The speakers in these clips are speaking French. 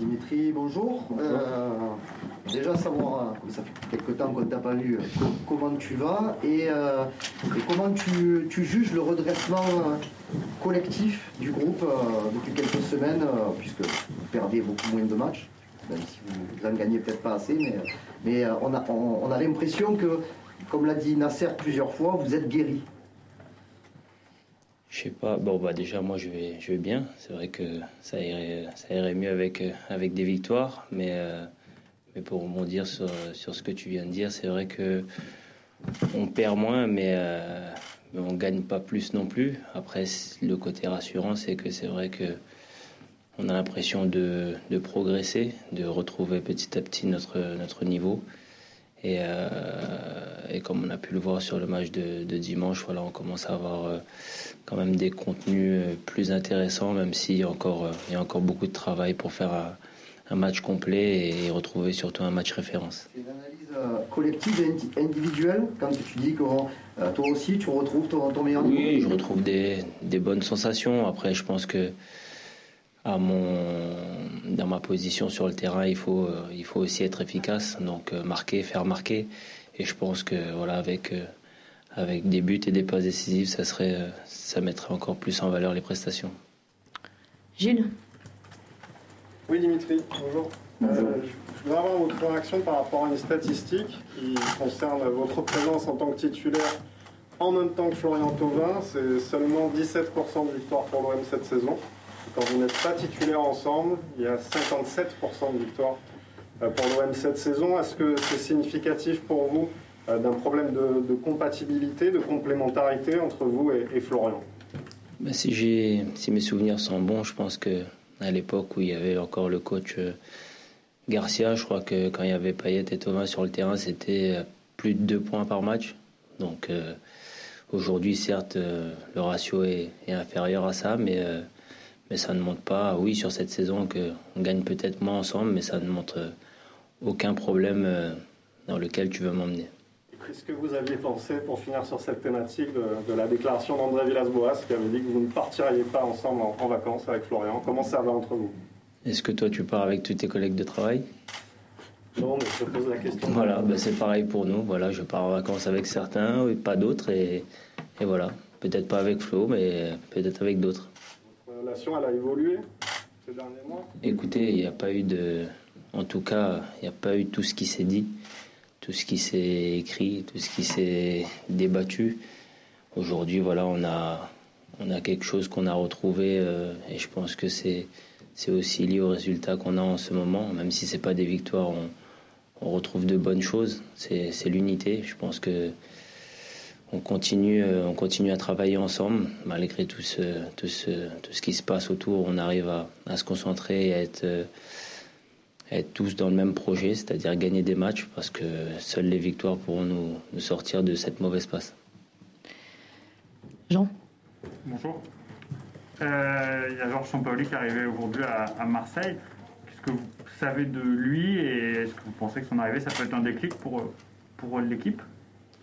Dimitri, bonjour. Euh, déjà savoir, euh, ça fait quelques temps qu'on ne t'a pas vu, euh, comment tu vas et, comment tu, juges le redressement collectif du groupe depuis quelques semaines, puisque vous perdez beaucoup moins de matchs, même si vous en gagnez peut-être pas assez, mais, mais on a, on a l'impression que, comme l'a dit Nasser plusieurs fois, vous êtes guéri. Je sais pas. Bon, bah déjà, moi, je vais, bien. C'est vrai que ça irait, mieux avec, avec des victoires. Mais, euh, mais pour rebondir sur, sur ce que tu viens de dire, c'est vrai que on perd moins, mais, euh, mais on gagne pas plus non plus. Après, le côté rassurant, c'est que c'est vrai que on a l'impression de, progresser, de retrouver petit à petit notre niveau. Et, euh, et, comme on a pu le voir sur le match de, de dimanche, voilà, on commence à avoir euh, quand même des contenus euh, plus intéressants, même s'il y a encore, il y a encore beaucoup de travail pour faire un, un match complet et retrouver surtout un match référence. C'est une analyse collective et individuelle quand tu dis que toi aussi tu retrouves ton, ton meilleur niveau Oui, je retrouve des, des bonnes sensations. Après, je pense que à mon, dans ma position sur le terrain, il faut, euh, il faut aussi être efficace, donc euh, marquer, faire marquer. Et je pense que voilà, avec, euh, avec des buts et des passes décisives, ça, serait, ça mettrait encore plus en valeur les prestations. Gilles? Oui, Dimitri, bonjour. je voudrais avoir votre réaction par rapport à une statistique qui concerne votre présence en tant que titulaire en même temps que Florian Thauvin. C'est seulement 17% de victoire pour l'OM cette saison. Quand vous n'êtes pas titulaire ensemble, il y a 57% de victoire euh, pour l'OM cette saison. Est-ce que c'est significatif pour vous euh, d'un problème de, compatibilité, de complémentarité entre vous et, Florian? Ben, si, si mes souvenirs sont bons, je pense que à l'époque où il y avait encore le coach euh, Garcia, je crois que quand il y avait Payet et Thomas sur le terrain, c'était plus de deux points par match. Donc aujourd'hui, certes, le ratio est, est, inférieur à ça, mais mais ça ne montre pas, oui, sur cette saison, qu'on gagne peut-être moins ensemble, mais ça ne montre euh, aucun problème euh, dans lequel tu veux m'emmener. Qu'est-ce que vous aviez pensé, pour finir sur cette thématique, de, la déclaration d'André Villas-Boas, qui avait dit que vous ne partiriez pas ensemble en, vacances avec Florian? Comment ça va entre vous? Est-ce que toi, tu pars avec tous tes collègues de travail? Non, mais je pose la question. Voilà, ben c'est pareil pour nous. Voilà, je pars en vacances avec certains, et pas d'autres, et, et voilà. Peut-être pas avec Flo, mais peut-être avec d'autres relation, a évolué ces derniers mois Écoutez, il n'y a pas eu de. En tout cas, il n'y a pas eu tout ce qui s'est dit, tout ce qui s'est écrit, tout ce qui s'est débattu. Aujourd'hui, voilà, on a, on a quelque chose qu'on a retrouvé euh, et je pense que c'est, c'est aussi lié aux résultats qu'on a en ce moment. Même si c'est pas des victoires, on, on retrouve de bonnes choses. C'est l'unité. Je pense que on continue, euh, on continue à travailler ensemble malgré tout ce, tout ce, tout ce qui se passe autour. On arrive à, à se concentrer et à être, euh, être tous dans le même projet, c'est-à-dire gagner des matchs parce que seules les victoires pourront nous, nous sortir de cette mauvaise passe. Jean? Bonjour. Euh, il y a Georges Sampaoli qui est arrivé aujourd'hui à, à, Marseille. Qu'est-ce que vous savez de lui et est-ce que vous pensez que son arrivée, ça peut être un déclic pour, pour l'équipe?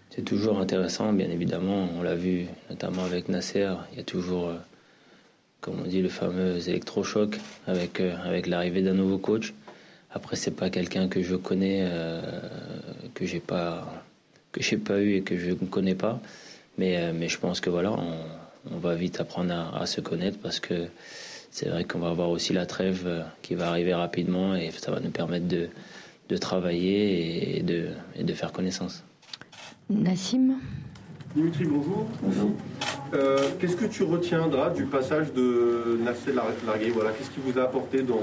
C'est toujours intéressant, bien évidemment. On l'a vu notamment avec Nasser. Il y a toujours, euh, comme on dit, le fameux électrochoc avec, euh, avec l'arrivée d'un nouveau coach. Après, c'est pas quelqu'un que je connais, euh, que j'ai pas, pas eu et que je ne connais pas. Mais, je pense que voilà, on, va vite apprendre à, se connaître parce que c'est vrai qu'on va avoir aussi la trêve qui va arriver rapidement et ça va nous permettre de, travailler et de faire connaissance. Nassim Dimitri, bonjour. Bonjour. Euh, qu'est-ce que tu retiendras du passage de Nasser Largué? Voilà, Qu'est-ce qui vous a apporté dans,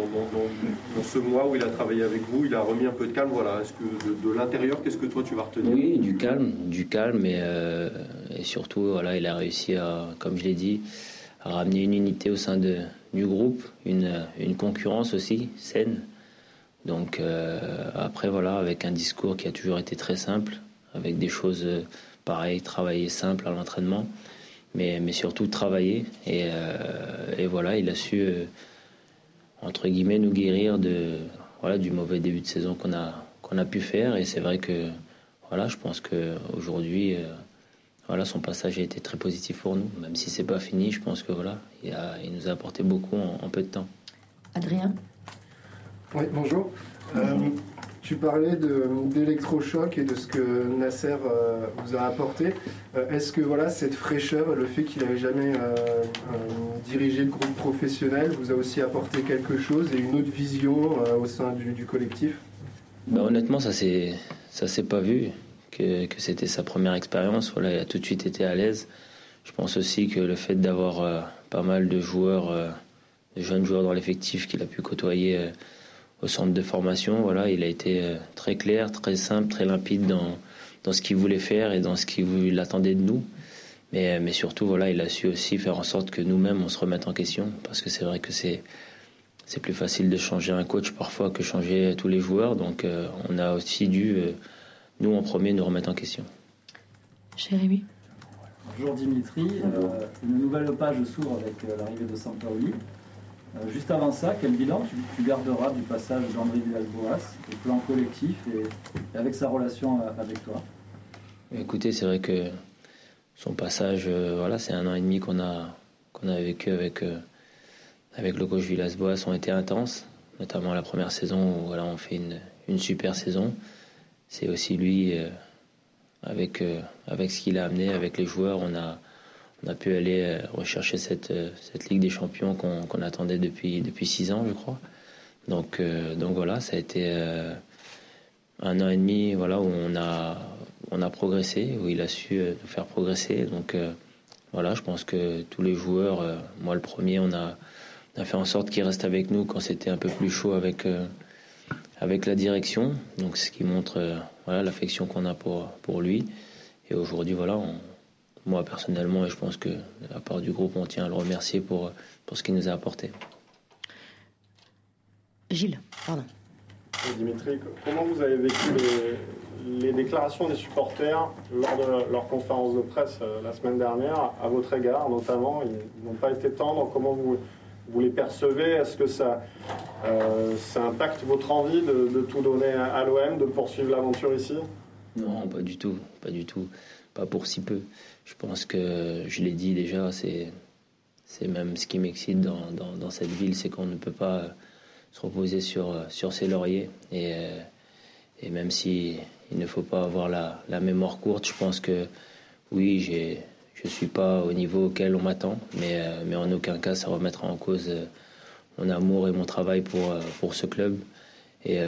ce mois où il a travaillé avec vous Il a remis un peu de calme? Voilà. Est-ce que de, l'intérieur, qu'est-ce que toi tu vas retenir? Oui, du calme, du calme et, euh, et, surtout, voilà, il a réussi à, comme je l'ai dit, à ramener une unité au sein de, du groupe, une, une concurrence aussi saine. Donc euh, après, voilà, avec un discours qui a toujours été très simple, avec des choses euh, pareilles, travailler simple à l'entraînement, mais, mais surtout travailler. Et, euh, et voilà, il a su, euh, entre guillemets, nous guérir de, voilà, du mauvais début de saison qu'on a, qu'on a pu faire. Et c'est vrai que voilà, je pense qu'aujourd'hui, voilà, son passage a été très positif pour nous. Même si c'est pas fini, je pense que voilà, il, a, il nous a apporté beaucoup en, en peu de temps. Adrien? Oui, bonjour. Euh, tu parlais d'électrochoc et de ce que Nasser euh, vous a apporté. Euh, est-ce que voilà, cette fraîcheur, le fait qu'il n'avait jamais dirigé de groupe professionnel, vous a aussi apporté quelque chose et une autre vision au sein du, collectif? Bah, Honnêtement, ça ne s'est pas vu que, que c'était sa première expérience. Voilà, il a tout de suite été à l'aise. Je pense aussi que le fait d'avoir pas mal de joueurs, de jeunes joueurs dans l'effectif qu'il a pu côtoyer au centre de formation. Voilà, il a été euh, très clair, très simple, très limpide dans, dans ce qu'il voulait faire et dans ce qu'il attendait de nous. Mais, mais surtout, voilà, il a su aussi faire en sorte que nous-mêmes, on se remette en question. Parce que c'est vrai que c'est, c'est plus facile de changer un coach parfois que changer tous les joueurs. Donc, euh, on a aussi dû, euh, nous en premier, nous remettre en question. Jérémy. Bonjour Dimitri. une nouvelle page s'ouvre avec l'arrivée de Sampaoli. Euh, juste avant ça, quel bilan tu, garderas du passage d'André Villas-Boas au plan collectif et, avec sa relation euh, avec toi? Écoutez, c'est vrai que son passage, euh, voilà, c'est un an et demi qu'on a, qu'on a vécu avec, avec le coach Villas-Boas, ont été intenses, notamment la première saison où voilà, on fait une, une super saison. C'est aussi lui, avec, avec ce qu'il a amené, avec les joueurs, on a, on a pu aller euh, rechercher cette, euh, cette Ligue des Champions qu'on attendait depuis, depuis six ans, je crois. Donc, euh, donc voilà, ça a été un an et demi voilà, où on a, on a progressé, où il a su nous faire progresser. Donc voilà, je pense que tous les joueurs, moi le premier, on a, on a fait en sorte qu'il reste avec nous quand c'était un peu plus chaud avec, avec la direction. Donc ce qui montre l'affection qu'on a pour, pour lui. Et aujourd'hui, voilà, moi personnellement, et je pense que à part du groupe, on tient à le remercier pour, pour ce qu'il nous a apporté. Gilles, pardon. Dimitri, comment vous avez vécu les, déclarations des supporters lors de leur conférence de presse euh, la semaine dernière, à votre égard notamment? Ils n'ont pas été tendres. Comment vous, vous les percevez? Est-ce que ça, euh, ça impacte votre envie de, de tout donner à l'OM, de poursuivre l'aventure ici? Non, pas du tout, pas du tout, pas pour si peu je pense que je l'ai dit déjà, c'est même ce qui m'excite dans, dans, cette ville, c'est qu'on ne peut pas se reposer sur, sur ses lauriers. Et, et même si il ne faut pas avoir la, la mémoire courte, je pense que oui, je ne suis pas au niveau auquel on m'attend, mais, mais en aucun cas ça remettra en cause mon amour et mon travail pour, pour ce club. Et,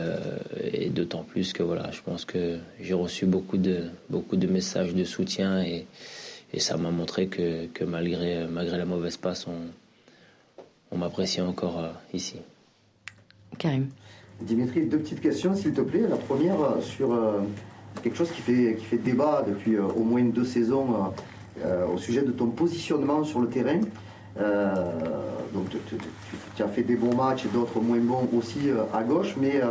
et d'autant plus que voilà, je pense que j'ai reçu beaucoup de, beaucoup de messages de soutien et, et ça m'a montré que, que, malgré, malgré la mauvaise passe, on, on m'apprécie encore euh, ici. Karim. Dimitri, deux petites questions, s'il te plaît. La première euh, sur euh, quelque chose qui fait, qui fait débat depuis au moins deux saisons au sujet de ton positionnement sur le terrain. donc tu, as fait des bons matchs et d'autres moins bons aussi à gauche, mais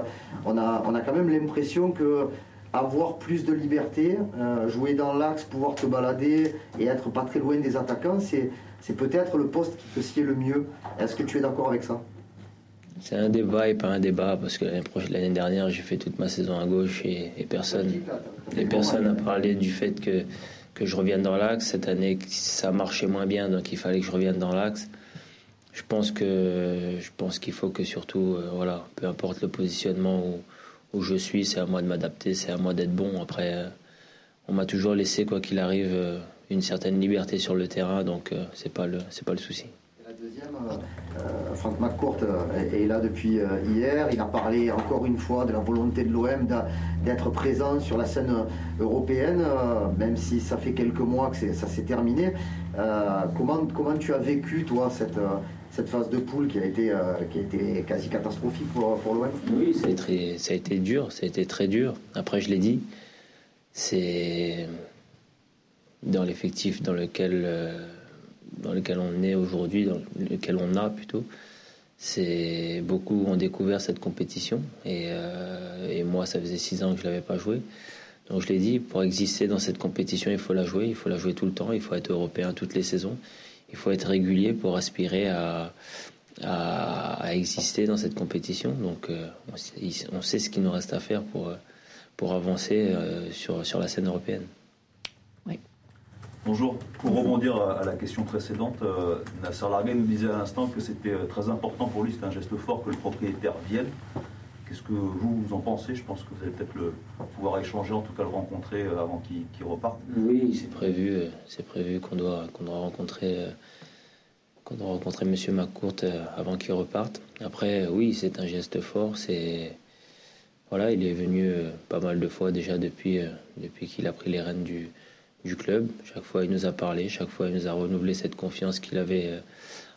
on, a, on a quand même l'impression que avoir plus de liberté, euh, jouer dans l'axe, pouvoir te balader et être pas très loin des attaquants, c'est, c'est peut-être le poste qui te sied le mieux. Est-ce que tu es d'accord avec ça? C'est un débat et pas un débat parce que l'année, dernière j'ai fait toute ma saison à gauche et, personne et personne n'a parlé du fait que, que je revienne dans l'axe. Cette année ça marchait moins bien donc il fallait que je revienne dans l'axe. Je pense que je pense qu'il faut que surtout euh, voilà peu importe le positionnement ou où je suis, c'est à moi de m'adapter, c'est à moi d'être bon. Après, euh, on m'a toujours laissé, quoi qu'il arrive, euh, une certaine liberté sur le terrain, donc euh, c'est pas le c'est pas le souci. La deuxième, Franck McCourt est là depuis hier. Il a parlé encore une fois de la volonté de l'OM d'être présent sur la scène européenne, même si ça fait quelques mois que ça s'est terminé. comment, comment tu as vécu, toi, cette, cette phase de poule qui a été, euh, qui a été quasi catastrophique pour, pour l'OM Oui, ça a, été, ça a été dur, ça a été très dur. Après, je l'ai dit, c'est dans l'effectif dans lequel, euh, dans lequel on est aujourd'hui, dans lequel on a plutôt. C'est beaucoup ont découvert cette compétition et, euh, et moi, ça faisait six ans que je l'avais pas joué. Donc je l'ai dit, pour exister dans cette compétition, il faut la jouer, il faut la jouer tout le temps, il faut être européen toutes les saisons il faut être régulier pour aspirer à, à, exister dans cette compétition. Donc euh, on, sait, ce qu'il nous reste à faire pour, pour avancer euh, sur, sur la scène européenne. Oui. Bonjour. Pour rebondir à la question précédente, euh, Nasser Larguet nous disait à l'instant que c'était très important pour lui, c'est un geste fort que le propriétaire vienne. Qu'est-ce que vous, vous en pensez Je pense que vous allez peut-être le pouvoir échanger, en tout cas le rencontrer euh, avant qu'il reparte. Oui, c'est prévu, euh, c'est prévu qu'on doit, qu'on doit rencontrer, euh, qu'on doit rencontrer Monsieur McCourt avant qu'il reparte. Après, oui, c'est un geste fort. C'est voilà, il est venu pas mal de fois déjà depuis, depuis qu'il a pris les rênes du, du club. Chaque fois, il nous a parlé, chaque fois, il nous a renouvelé cette confiance qu'il avait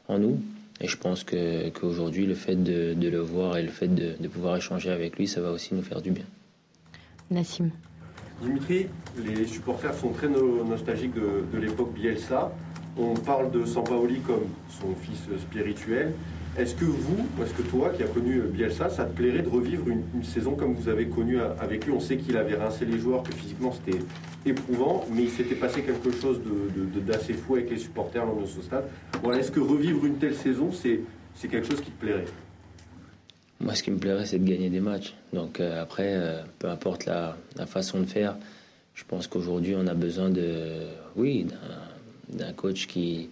en nous. Et je pense que qu'aujourd'hui, le fait de, de le voir et le fait de, de pouvoir échanger avec lui, ça va aussi nous faire du bien. Nassim. Dimitri, les supporters sont très no- nostalgiques de, de l'époque Bielsa. On parle de Sampaoli comme son fils spirituel. Est-ce que vous, ou est-ce que toi qui as connu Bielsa, ça te plairait de revivre une, saison comme vous avez connu a- avec lui? On sait qu'il avait rincé les joueurs, que physiquement c'était éprouvant, mais il s'était passé quelque chose de- de- d'assez fou avec les supporters lors de ce stade. Voilà, est-ce que revivre une telle saison, c'est quelque chose qui te plairait? Moi, ce qui me plairait, c'est de gagner des matchs. Donc euh, après, euh, peu importe la, la façon de faire, je pense qu'aujourd'hui, on a besoin de, oui, d'un coach qui,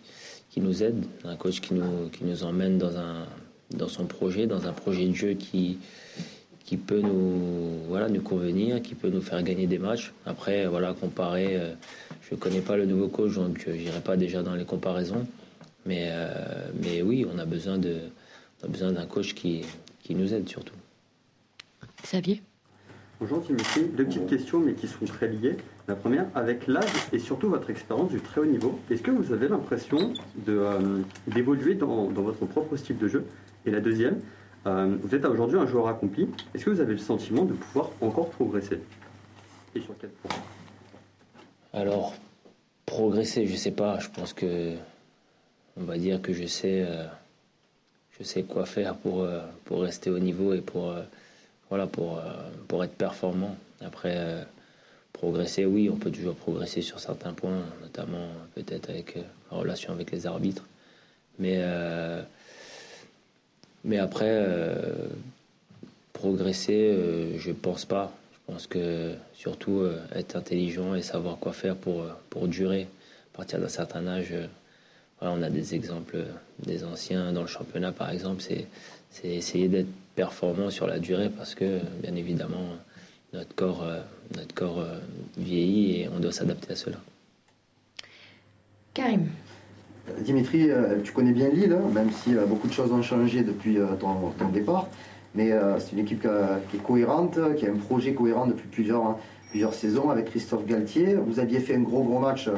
qui nous aide, d'un coach qui nous, qui nous emmène dans, un, dans son projet, dans un projet de jeu qui, qui peut nous, voilà, nous convenir, qui peut nous faire gagner des matchs. Après, voilà, comparer, euh, je ne connais pas le nouveau coach, donc je n'irai pas déjà dans les comparaisons. Mais, euh, mais oui, on a besoin de, besoin d'un coach qui, qui nous aide surtout. Xavier? Bonjour Dimitri, deux petites questions mais qui sont très liées. La première, avec l'âge et surtout votre expérience du très haut niveau, est-ce que vous avez l'impression euh, d'évoluer dans, dans votre propre style de jeu? Et la deuxième, euh, vous êtes aujourd'hui un joueur accompli, est-ce que vous avez le sentiment de pouvoir encore progresser? Et sur quel point? Alors, progresser, je sais pas. Je pense que, on va dire que je sais, euh, je sais quoi faire pour, pour rester au niveau et pour, voilà, pour, euh, pour être performant. Après, euh, progresser, oui, on peut toujours progresser sur certains points, notamment peut-être avec euh, la relation avec les arbitres. Mais, euh, après, euh, progresser, euh, je pense pas. Je pense que surtout euh, être intelligent et savoir quoi faire pour, euh, pour durer. À partir d'un certain âge, euh, voilà, on a des exemples des anciens dans le championnat, par exemple, c'est c'est essayer d'être performant sur la durée parce que, bien évidemment, notre corps, euh, notre corps euh, vieillit et on doit s'adapter à cela. Karim. Dimitri, euh, tu connais bien Lille, hein, même si beaucoup de choses ont changé depuis ton, ton départ. Mais c'est une équipe qui, est cohérente, qui a un projet cohérent depuis plusieurs, plusieurs saisons avec Christophe Galtier. Vous aviez fait un gros gros match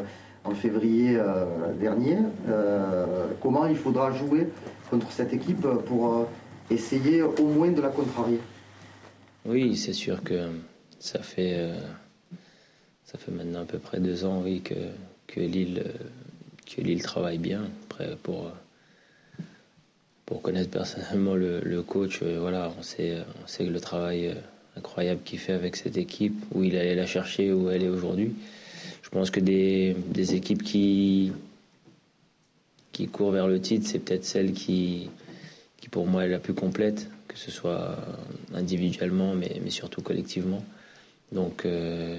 en février euh, dernier. Euh, comment il faudra jouer contre cette équipe pour euh, essayer au moins de la contrarier? Oui, c'est sûr que ça fait, ça fait maintenant à peu près deux ans oui, que, que, Lille, que Lille travaille bien. Après, pour, pour connaître personnellement le, coach, voilà, on, sait, on sait que le travail incroyable qu'il fait avec cette équipe, où il allait la chercher, où elle est aujourd'hui. Je pense que des, équipes qui, qui courent vers le titre, c'est peut-être celle qui, qui pour moi est la plus complète, que ce soit individuellement, mais, surtout collectivement. Donc euh,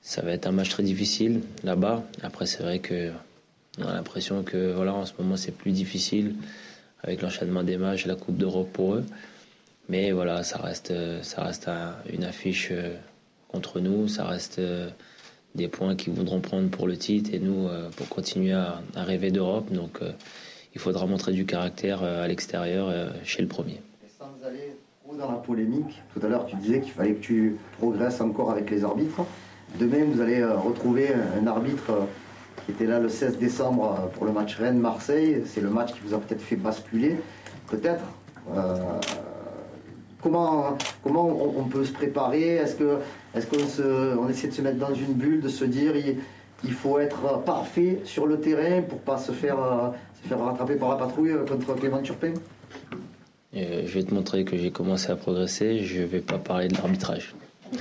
ça va être un match très difficile là-bas. Après, c'est vrai que on a l'impression que voilà, en ce moment, c'est plus difficile avec l'enchaînement des matchs, la Coupe d'Europe pour eux. Mais voilà, ça reste, ça reste un- une affiche euh, contre nous. Ça reste euh, des points qu'ils voudront prendre pour le titre et nous euh, pour continuer à, rêver d'Europe. Donc euh, il faudra montrer du caractère euh, à l'extérieur chez le premier. Sans aller trop dans la polémique, tout à l'heure tu disais qu'il fallait que tu progresses encore avec les arbitres. Demain, vous allez retrouver un arbitre qui était là le 16 décembre pour le match Rennes-Marseille. C'est le match qui vous a peut-être fait basculer. Peut-être. Comment comment on, on peut se préparer? Est-ce que est-ce qu'on se, on essaie de se mettre dans une bulle, de se dire il, il faut être parfait sur le terrain pour pas se faire, se faire rattraper par la patrouille contre Clément Turpin? Euh, je vais te montrer que j'ai commencé à progresser. Je vais pas parler de l'arbitrage.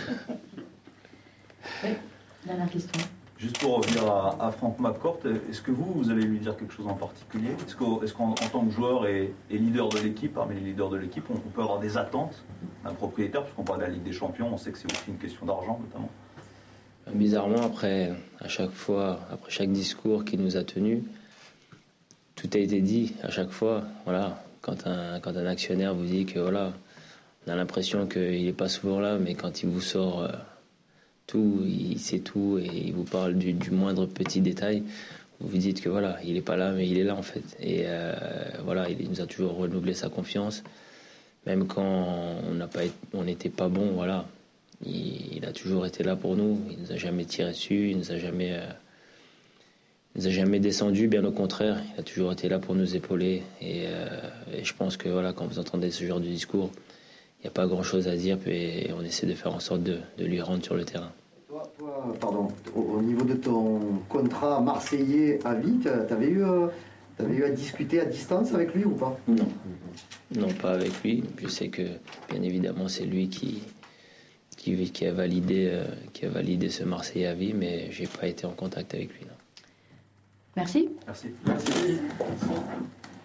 Dernière question. Juste pour revenir à, Franck McCourt, est-ce que vous, vous allez lui dire quelque chose en particulier? Est-ce qu'en tant que joueur et, leader de l'équipe, parmi les leaders de l'équipe, on, peut avoir des attentes d'un propriétaire? Parce qu'on parle de la Ligue des Champions, on sait que c'est aussi une question d'argent notamment. Bizarrement, après, à chaque fois, après chaque discours qu'il nous a tenu, tout a été dit à chaque fois. Voilà, quand un, quand un actionnaire vous dit que voilà, on a l'impression qu'il n'est pas souvent là, mais quand il vous sort euh, tout, il sait tout et il vous parle du, moindre petit détail. Vous vous dites que voilà, il n'est pas là, mais il est là en fait. Et euh, voilà, il nous a toujours renouvelé sa confiance, même quand on n'était pas bon. Voilà, il, a toujours été là pour nous. Il nous a jamais tiré dessus, il nous euh, nous a jamais descendu. Bien au contraire, il a toujours été là pour nous épauler. Et, euh, et je pense que voilà, quand vous entendez ce genre de discours, il n'y a pas grand chose à dire et on essaie de faire en sorte de, de lui rendre sur le terrain. Toi, toi, pardon, au, au niveau de ton contrat marseillais à vie, t'a- t'avais eu, euh, t'avais eu à discuter à distance avec lui ou pas? Non. Non, pas avec lui. Je sais que, bien évidemment, c'est lui qui, qui, qui a validé, euh, qui a validé ce Marseillais à vie, mais j'ai pas été en contact avec lui. non. Merci. Merci. Merci.